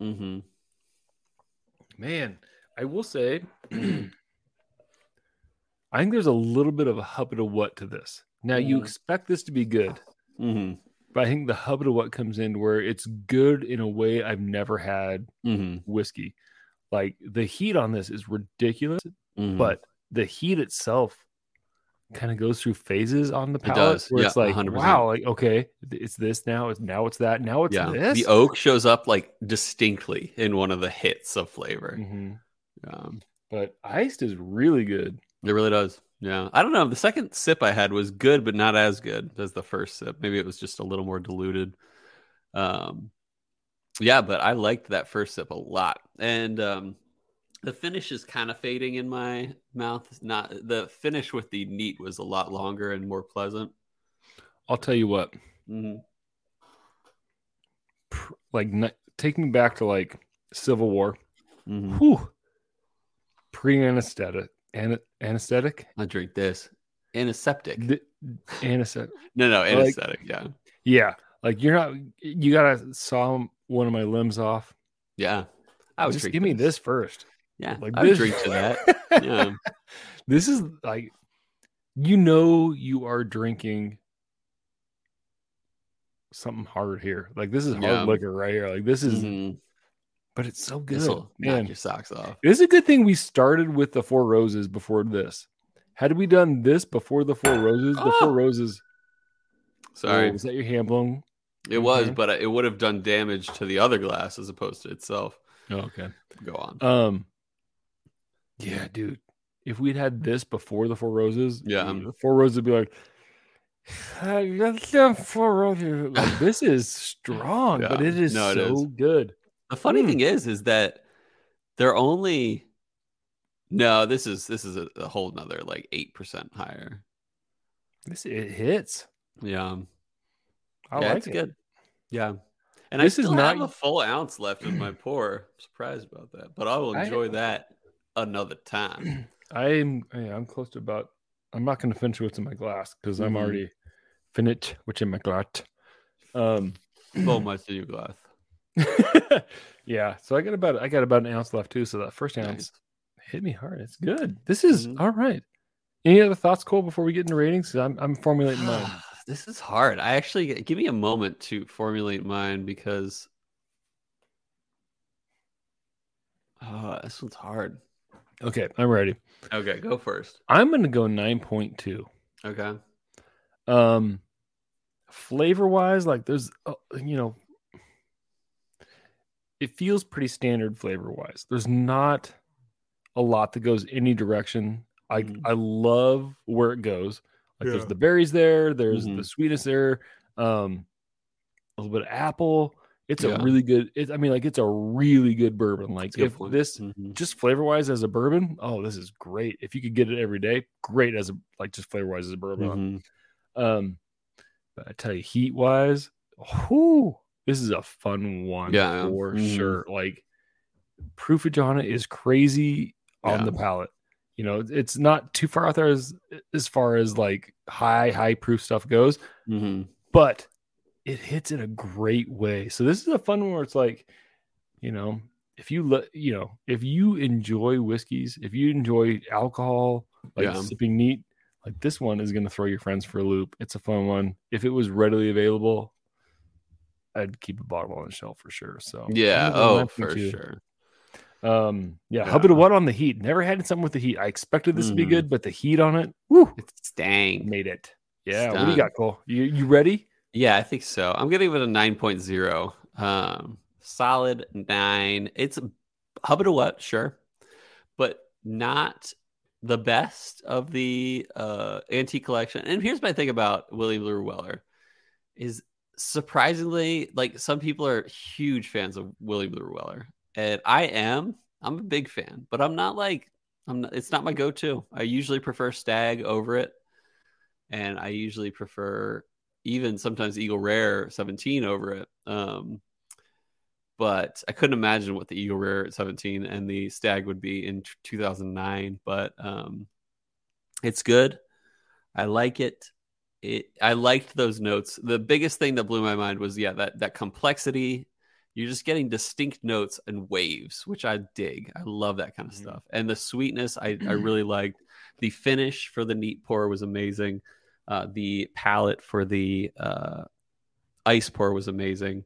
Mhm. Man, I will say, I think there's a little bit of a hub to what to this. Now, you Mhm. expect this to be good, Mhm. but I think the hub to what comes in where it's good in a way I've never had Mhm. whiskey. Like the heat on this is ridiculous, Mhm. but the heat itself kind of goes through phases on the It palate does. where Yeah, it's like 100%. wow like okay it's this now it's now it's that now it's yeah, this the oak shows up like distinctly in one of the hits of flavor. Mhm. Um, but iced is really good it really does. Yeah, I don't know. The second sip I had was good, but not as good as the first sip. Maybe it was just a little more diluted. Um, yeah, but I liked that first sip a lot, and um, the finish is kind of fading in my mouth. It's Not the finish with the neat was a lot longer and more pleasant. i'll tell you what hmm pr- like n- take me back to like civil war hmm Whew. pre-anesthetic an- anesthetic I drink this antiseptic. Th- anesthetic No, no, like- anesthetic. yeah, yeah like you're not you gotta saw one of my limbs off yeah. I would just give me this first Yeah, like I this drink to that. Yeah. this is like you know you are drinking something hard here like this is hard Yeah. liquor right here like this is Mhm. but it's so good This'll man knock your socks off. It is a good thing we started with the four roses before this. Had we done this before the four roses, the Oh! four roses. Sorry, Oh, was that your hand blown? it was, but it would have done damage to the other glass as opposed to itself. Oh, okay. Go on. Um. Yeah, dude. If we'd had this before the four roses, Yeah. the four roses would be like, "I the four roses. Like, this is strong, but it is No, it so is. good. The funny Mm. thing is, is that they're only. No, this is this is a, a whole nother like eight percent higher. This it hits. Yeah, I yeah, like it's it. good. Yeah, and This I is still not- have a full ounce left in my pour. I'm surprised about that, but I will I- enjoy that another time. I'm yeah, I'm close to about. I'm not going to finish what's in my glass because I'm Mhm. already finished what's in my glass. Um, so much in your glass. yeah, so I got about I got about an ounce left too. So that first ounce Nice. hit me hard. It's good. This is Mhm. all right. Any other thoughts, Cole, before we get into ratings, I'm I'm formulating mine. this is hard. I actually give me a moment to formulate mine because uh, this one's hard. Okay, I'm ready. Okay, go first. I'm going to go nine point two. Okay. Um, flavor wise, like there's, uh, you know, it feels pretty standard flavor wise. There's not a lot that goes any direction. I Mhm. I love where it goes. Like there's the berries there, there's Mhm. the sweetness there, um, a little bit of apple. It's Yeah. a really good. It, I mean, like it's a really good bourbon. Like good if point. this Mhm. just flavor wise as a bourbon, oh, this is great. If you could get it every day, great as a like just flavor wise as a bourbon. Mhm. Um, but I tell you, heat wise, whoo, this is a fun one Yeah, for Mhm. sure. Like proofage on it is crazy on Yeah. the palate. You know, it's not too far out there as as far as like high high proof stuff goes, Mhm. but it hits in a great way. So this is a fun one where it's like, you know, if you let you know, if you enjoy whiskeys, if you enjoy alcohol, like Yeah. sipping neat, like this one is going to throw your friends for a loop. It's a fun one. If it was readily available, I'd keep a bottle on the shelf for sure. So Yeah. Oh, for you- sure. Um, yeah, Yeah. how about what on the heat? Never had something with the heat. I expected this to be Mhm. good, but the heat on it, woo, It's dang made it. Yeah, what do you got, Cole? You you ready? Yeah, I think so. I'm gonna give it a 9.0. Um, solid nine. It's a Hubbard of what, sure, but not the best of the uh antique collection. And here's my thing about William LaRue Weller is surprisingly like some people are huge fans of William LaRue Weller, and I am. I'm a big fan, but I'm not like I'm. Not, it's not my go-to. I usually prefer Stagg over it, and I usually prefer even sometimes Eagle Rare 17 over it. Um, but I couldn't imagine what the Eagle Rare at 17 and the Stagg would be in t- 2009. But um, it's good. I like it. It I liked those notes. The biggest thing that blew my mind was yeah that that complexity. You're just getting distinct notes and waves, which I dig. I love that kind of Mhm. stuff. And the sweetness, I, I really liked. The finish for the neat pour was amazing. Uh, the palette for the uh, ice pour was amazing.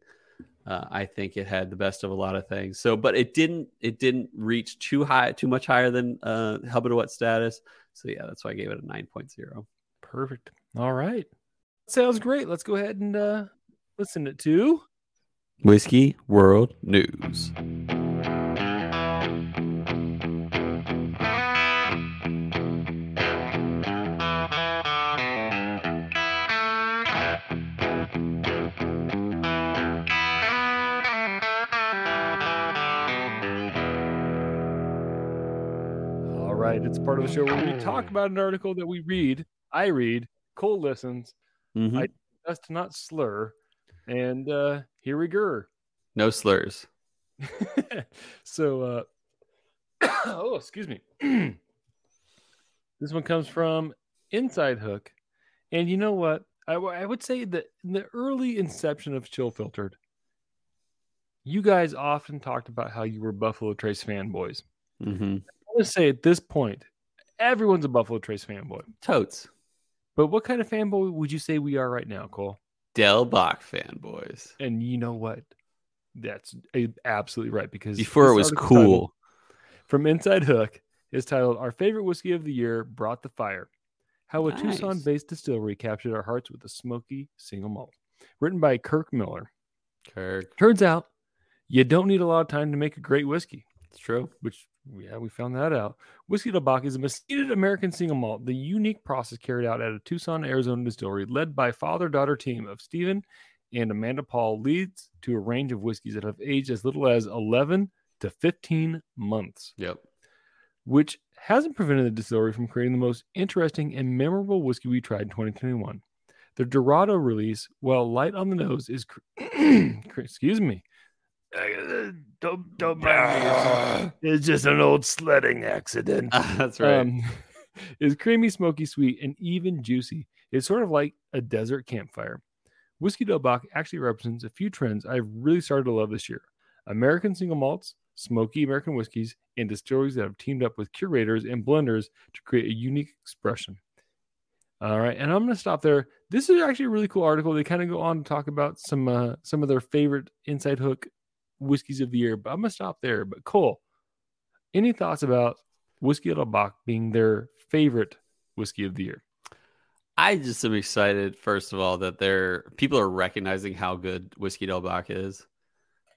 Uh, I think it had the best of a lot of things. So, but it didn't it didn't reach too high, too much higher than uh, What status. So yeah, that's why I gave it a 9.0. Perfect. All right. Sounds great. Let's go ahead and uh listen to Whiskey World News. It's part of the show where we talk about an article that we read. I read, Cole listens, Mhm. I- us to not slur. And uh here we go. no slurs. so uh oh excuse me this one comes from inside hook and you know what I, w- I would say that in the early inception of chill filtered you guys often talked about how you were buffalo trace fanboys Mm-hmm. To say at this point everyone's a buffalo trace fanboy Totes. but what kind of fanboy would you say we are right now cole Del Bac fanboys. and you know what that's uh, absolutely right because Before it was cool. from Inside Hook is titled Our Favorite Whiskey of the Year Brought the Fire. How a Nice. Tucson based distillery captured our hearts with a smoky single malt. Written by Kirk Miller. Kirk. Turns out you don't need a lot of time to make a great whiskey, It's true. which, yeah, we found that out. Whiskey Bac is a mesquite American single malt, the unique process carried out at a Tucson, Arizona distillery led by father daughter team of Stephen and Amanda Paul leads to a range of whiskeys that have aged as little as 11 to 15 months Yep. which hasn't prevented the distillery from creating the most interesting and memorable whiskey we tried in 2021. The Dorado release, while light on the nose, is excuse me. Uh, Don't don't mind me. It's just an old sledding accident. That's right. Um, is creamy, smoky, sweet, and even juicy. It's sort of like a desert campfire. Whiskey Del actually represents a few trends I've really started to love this year American single malts, smoky American whiskeys, and distilleries that have teamed up with curators and blenders to create a unique expression. All right, and I'm going to stop there. This is actually a really cool article. They kind of go on to talk about some uh, some of their favorite inside hook whiskeys of the year, but I'm to stop there. But Cole, any thoughts about Whiskey Del Bac being their favorite whiskey of the year? I just am excited, first of all, that there people are recognizing how good Whiskey Del Bac is.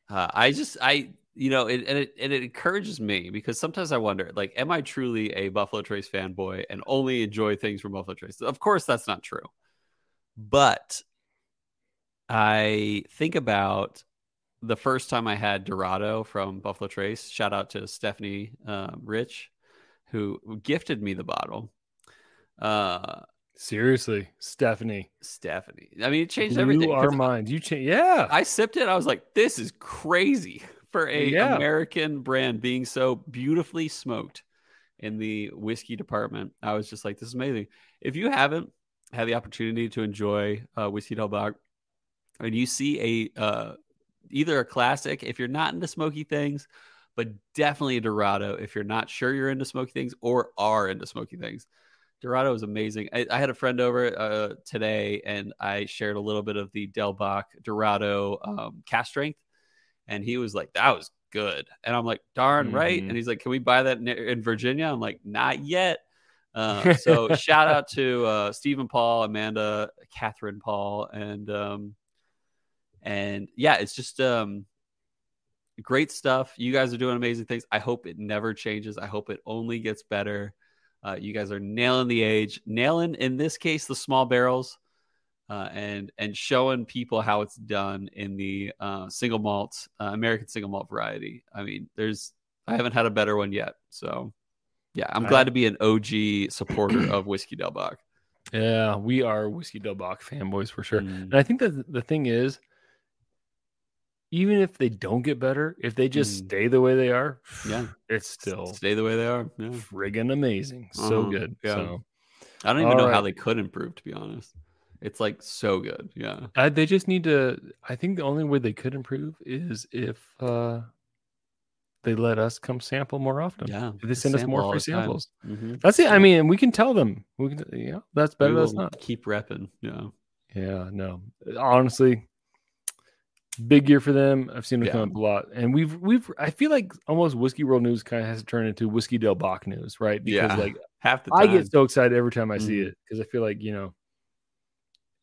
Uh, I just, I, you know, it, and it and it encourages me because sometimes I wonder, like, am I truly a Buffalo Trace fanboy and only enjoy things from Buffalo Trace? Of course, that's not true. But I think about the first time I had Dorado from Buffalo Trace. Shout out to Stephanie um, Rich, who gifted me the bottle. Uh, Seriously, Stephanie. Stephanie. I mean, it changed Blew everything. our minds. You change. Yeah. I sipped it. I was like, this is crazy for a Yeah. American brand being so beautifully smoked in the whiskey department. I was just like, this is amazing. If you haven't had the opportunity to enjoy uh, whiskey Del Bac, and you see a uh, either a classic if you're not into smoky things, but definitely a Dorado if you're not sure you're into smoky things or are into smoky things. Dorado is amazing. I, I had a friend over uh, today, and I shared a little bit of the Del Bac Dorado um, cask strength, and he was like, "That was good," and I'm like, "Darn right!" Mhm. And he's like, "Can we buy that in, in Virginia?" I'm like, "Not yet." Uh, so shout out to uh, Stephen Paul, Amanda, Catherine Paul, and um, and yeah, it's just um, great stuff. You guys are doing amazing things. I hope it never changes. I hope it only gets better. Uh, you guys are nailing the age, nailing in this case the small barrels, uh, and and showing people how it's done in the uh, single malt uh, American single malt variety. I mean, there's I haven't had a better one yet. So yeah, I'm glad to be an OG supporter of whiskey Del Bac. Yeah, we are whiskey Del Bac fanboys for sure. Mm, And I think that the thing is, even if they don't get better, if they just Mm. stay the way they are, Yeah. it's still stay the way they are. Yeah. friggin' amazing. So Uh-huh, good. yeah. So I don't even know right. how they could improve, to be honest. It's like so good. Yeah. I, they just need to. I think the only way they could improve is if uh, they let us come sample more often. Yeah. They send us more free samples. Mhm. That's it. I mean, we can tell them. We can, yeah, that's better. That's not. keep repping. Yeah. Yeah, no. Honestly, big year for them. I've seen them come up a lot, and we've we've. I feel like almost whiskey world news kind of has to turn into whiskey Del Bac news, right? Because Yeah. like Half the time. I get so excited every time I see Mhm. it because I feel like you know.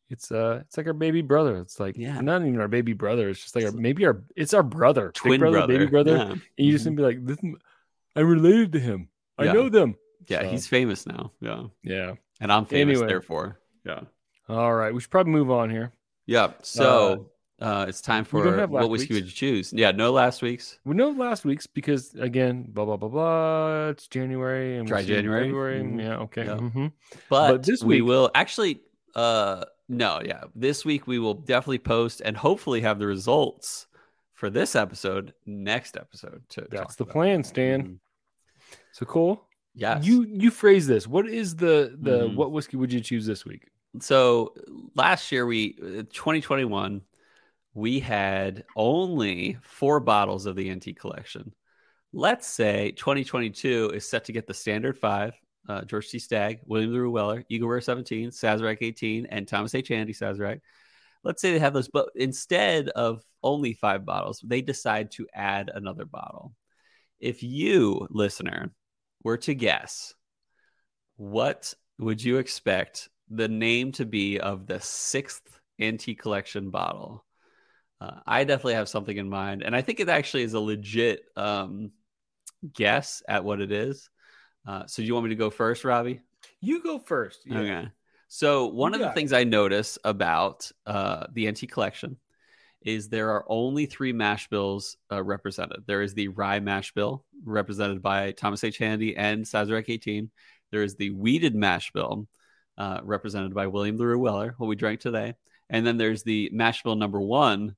It's uh, it's like our baby brother. It's like Yeah. not even our baby brother. It's just like our maybe our it's our brother, big twin brother, brother, baby brother, Yeah. and you just Mhm. gonna be like, this, I'm related to him. I Yeah. know them. yeah, So, he's famous now. Yeah. yeah. And I'm famous, Anyway. therefore. Yeah. All right, we should probably move on here. Yeah. So uh, it's time for what whiskey week's. would you choose? Yeah. No last week's. We know last week's because again, blah blah blah blah. It's January and Try January. February. Mhm. Yeah, okay. Yeah. mhm. But, But this we will actually uh no, yeah. This week we will definitely post and hopefully have the results for this episode next episode to That's the about. plan, Stan. Mhm. So cool. Yeah. You you phrase this. What is the the Mhm. what whiskey would you choose this week? so last year we uh, 2021 we had only four bottles of the antique collection. Let's say 2022 is set to get the standard five: uh, George T. Stagg, William LaRue Weller, Eagle Rare 17, Sazerac 18, and Thomas H. Handy Sazerac. Let's say they have those, but instead of only five bottles, they decide to add another bottle. If you, listener, were to guess, what would you expect the name to be of the sixth antique collection bottle? Uh, I definitely have something in mind, and I think it actually is a legit um, guess at what it is. Uh, so, do you want me to go first, Robbie? You go first. Yeah. Okay. So one of the it. things I notice about uh, the antique collection is there are only three mash bills uh, represented. There is the rye mash bill represented by Thomas H. Handy and Sazerac 18. There is the wheated mash bill uh, represented by William LaRue Weller, what we drank today. And then there's the mash bill number one,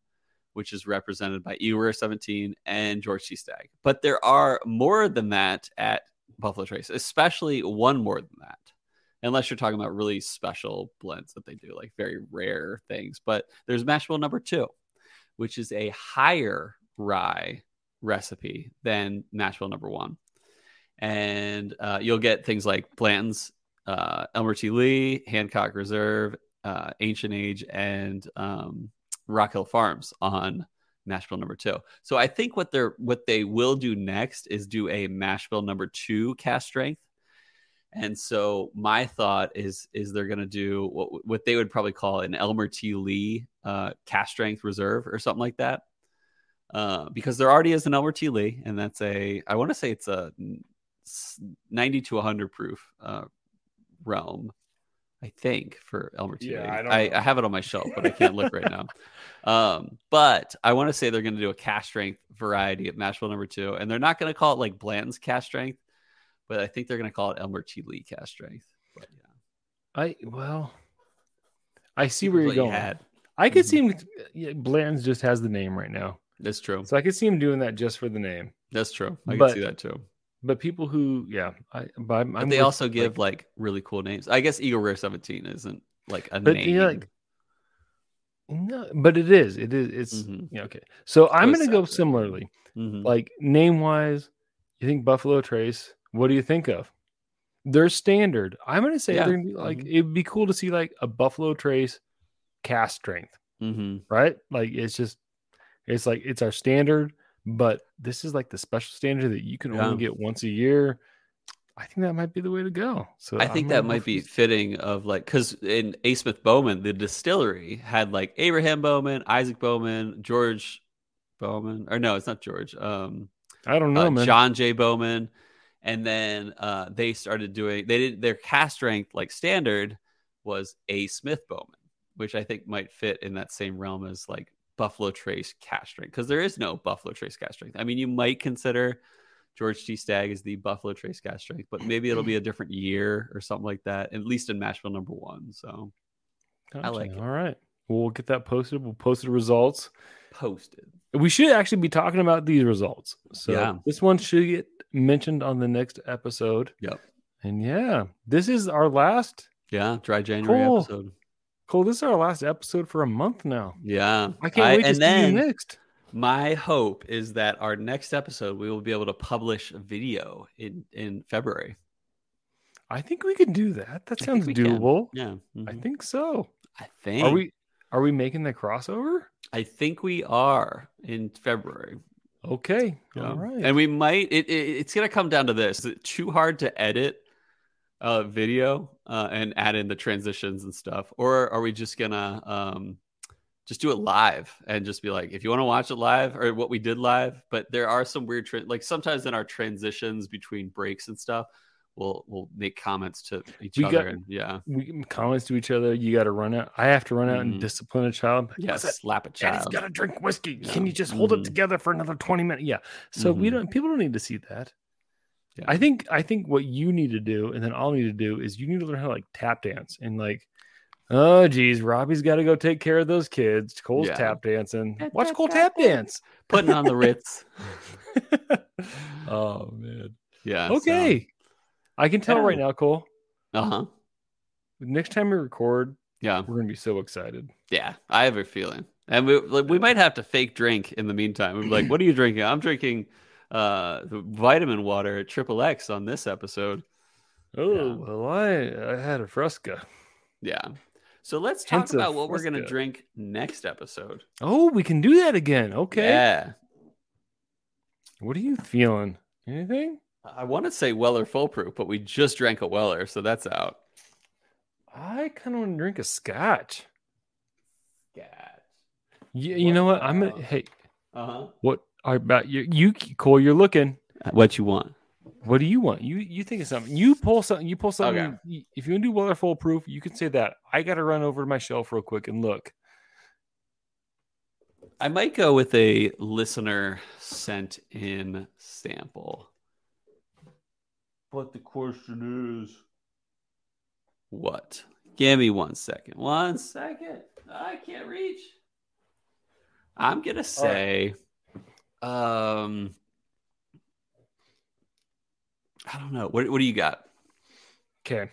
which is represented by Ewer 17 and George T. Stagg. But there are more than that at Buffalo Trace, especially one more than that unless you're talking about really special blends that they do, like very rare things. But there's mash bill number two, which is a higher rye recipe than mash bill number one. And uh, you'll get things like Blanton's, uh, Elmer T. Lee, Hancock Reserve, uh, Ancient Age, and um, Rock Hill Farms on mash bill number two. So I think what they're what they will do next is do a mash bill number two cask strength and so my thought is is they're going to do what what they would probably call an Elmer T. Lee uh, cask strength reserve or something like that. uh, because there already is an Elmer T. Lee, and that's a I want to say it's a ninety to hundred proof uh, realm. I think for Elmer T. Yeah. I I. I have it on my shelf, but I can't look right now. Um, but I want to say they're going to do a cask strength variety at mash bill number two, and they're not going to call it like Blanton's cask strength, but I think they're going to call it Elmer T. Lee cask strength. But yeah, I well, I see where you're you going. had. I could Mhm. see him. Yeah, Bland's just has the name right now, That's true. so I could see him doing that just for the name. That's true. I But- can see that too. But people who, yeah, I, but But they with, also give like, like, really cool names. I guess Eagle Rare 17 isn't like a But, name. yeah, like, no, but it is, it is, it's Mhm. yeah, okay. So I'm gonna go separate. similarly, Mhm. like name wise. You think Buffalo Trace? What do you think of? They're standard. I'm gonna say Yeah. they're gonna be like Mhm. it'd be cool to see like a Buffalo Trace cask strength. Mhm. right? Like it's just it's like it's our standard, but this is like the special standard that you can Yeah. only get once a year. I think that might be the way to go. So I think that might be fitting of like because in A. Smith Bowman, the distillery had like Abraham Bowman, Isaac Bowman, George Bowman, or no, it's not George. Um, I don't know, uh, man. John J. Bowman, and then uh, they started doing they did their cask strength like standard was A. Smith Bowman, which I think might fit in that same realm as like Buffalo Trace cask strength because there is no Buffalo Trace cask strength. I mean, you might consider George T. Stagg as the Buffalo Trace cask strength, but maybe it'll be a different year or something like that. At least in mash bill number one. So I like it. All right. We'll get that posted. We'll post the results. posted. We should actually be talking about these results. So Yeah. this one should get mentioned on the next episode. Yep. And yeah, this is our last Yeah, dry January Cool. episode. Cole. This is our last episode for a month now. Yeah, I can't wait to see then, you next. My hope is that our next episode we will be able to publish a video in in February. I think we could do that. That sounds we can. doable. Yeah, I mhm. think so. I think. Are we are we making the crossover? I think we are in February. Okay. Yeah. All right. and we might. It, it it's gonna come down to this: too hard to edit a video uh, and add in the transitions and stuff, or are we just gonna um just do it live and just be like, if you want to watch it live or what we did live, but there are some weird tra- like sometimes in our transitions between breaks and stuff, we'll we'll make comments to each We other got- and yeah, we comments to each other. You got to run out. I have to run out and Mhm. discipline a child. Like, yeah, slap a child. Daddy's got to drink whiskey. Yeah. Can you just hold it Mhm. together for another twenty minutes? Yeah. So we Mhm. don't. People don't need to see that. Yeah. I think. I think what you need to do, and then I'll need to do, is you need to learn how to like tap dance and like. Oh geez, Robbie's got to go take care of those kids. Cole's Yeah. tap dancing. Tap, Watch tap, Cole tap, tap dance. Putting on the Ritz. oh man. Yeah. Okay. I can tell Yeah. right now, Cole. Uh huh. Next time we record, Yeah. we're gonna be so excited. Yeah, I have a feeling, and we like, we might have to fake drink in the meantime. We're like, "What are you drinking?" I'm drinking uh the vitamin water at Triple X on this episode. Oh Yeah. well, I I had a Fresca. Yeah, so let's talk of about what we're gonna drink next episode. Oh, we can do that again. Okay. Yeah, What are you feeling? Anything? I want to say Weller Full Proof, but we just drank a Weller, so that's out. I kind of want to drink a scotch. Scotch. Yeah. You, you know what? I'm uh, Hey, Uh huh. what are about you? You Cole, you're looking. What you want? What do you want? You you think of something. You pull something. You pull something. Okay. If you want to do Weller Full Proof, you can say that. I got to run over to my shelf real quick and look. I might go with a listener sent in sample. But the question is what? Give me one second. One second. I can't reach. I'm going to say um I don't know. What what do you got? Okay.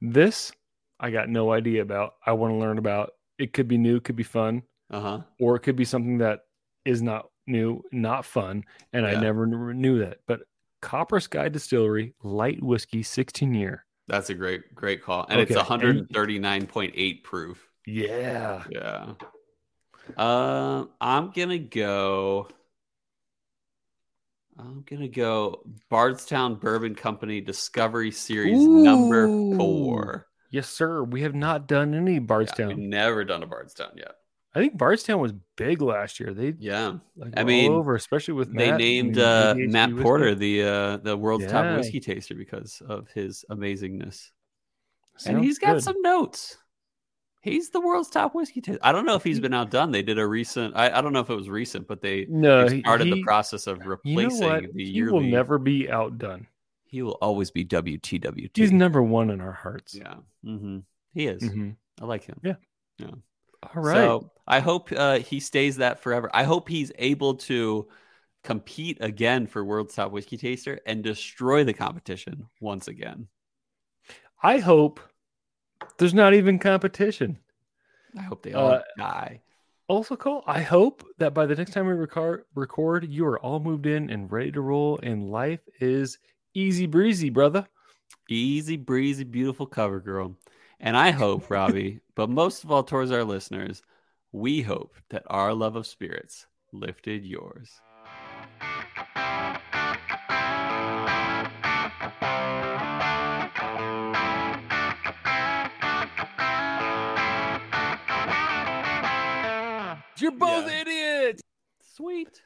This I got no idea about. I want to learn about. It could be new, could be fun, Uh-huh. or it could be something that is not new, not fun, and I never knew that. But Copper Sky Distillery light whiskey, 16 year. That's a great great call. And it's Okay, and- 139.8 proof. Yeah. Yeah. Um, I'm gonna go. I'm gonna go Bardstown Bourbon Company Discovery Series number four. Yes, sir. We have not done any Yeah, Bardstown. we've never done a Bardstown yet. I think Bardstown was big last year. They Yeah, like I mean, all over, especially with they Matt named uh, Matt whiskey. Porter the uh, the world's top whiskey taster because of his amazingness, and he's got good. some notes. He's the world's top whiskey taster. I don't know if he's been outdone. They did a recent. I, I don't know if it was recent, but they, No, they he- started the process of You know replacing the He yearly. will never be outdone. He will always be WTWT. He's number one in our hearts. yeah, hmm he is. Mhm. I like him. Yeah. yeah. All right. So I hope uh, he stays that forever. I hope he's able to compete again for World's Top Whiskey Taster and destroy the competition once again. I hope there's not even competition. I hope they all Uh, die. Also, Cole, I hope that by the next time we record, record, you are all moved in and ready to roll, and life is easy breezy, brother. Easy breezy, beautiful cover girl. And I hope, Robbie, but most of all towards our listeners, we hope that our love of spirits lifted yours. You're both Yeah. idiots. Sweet.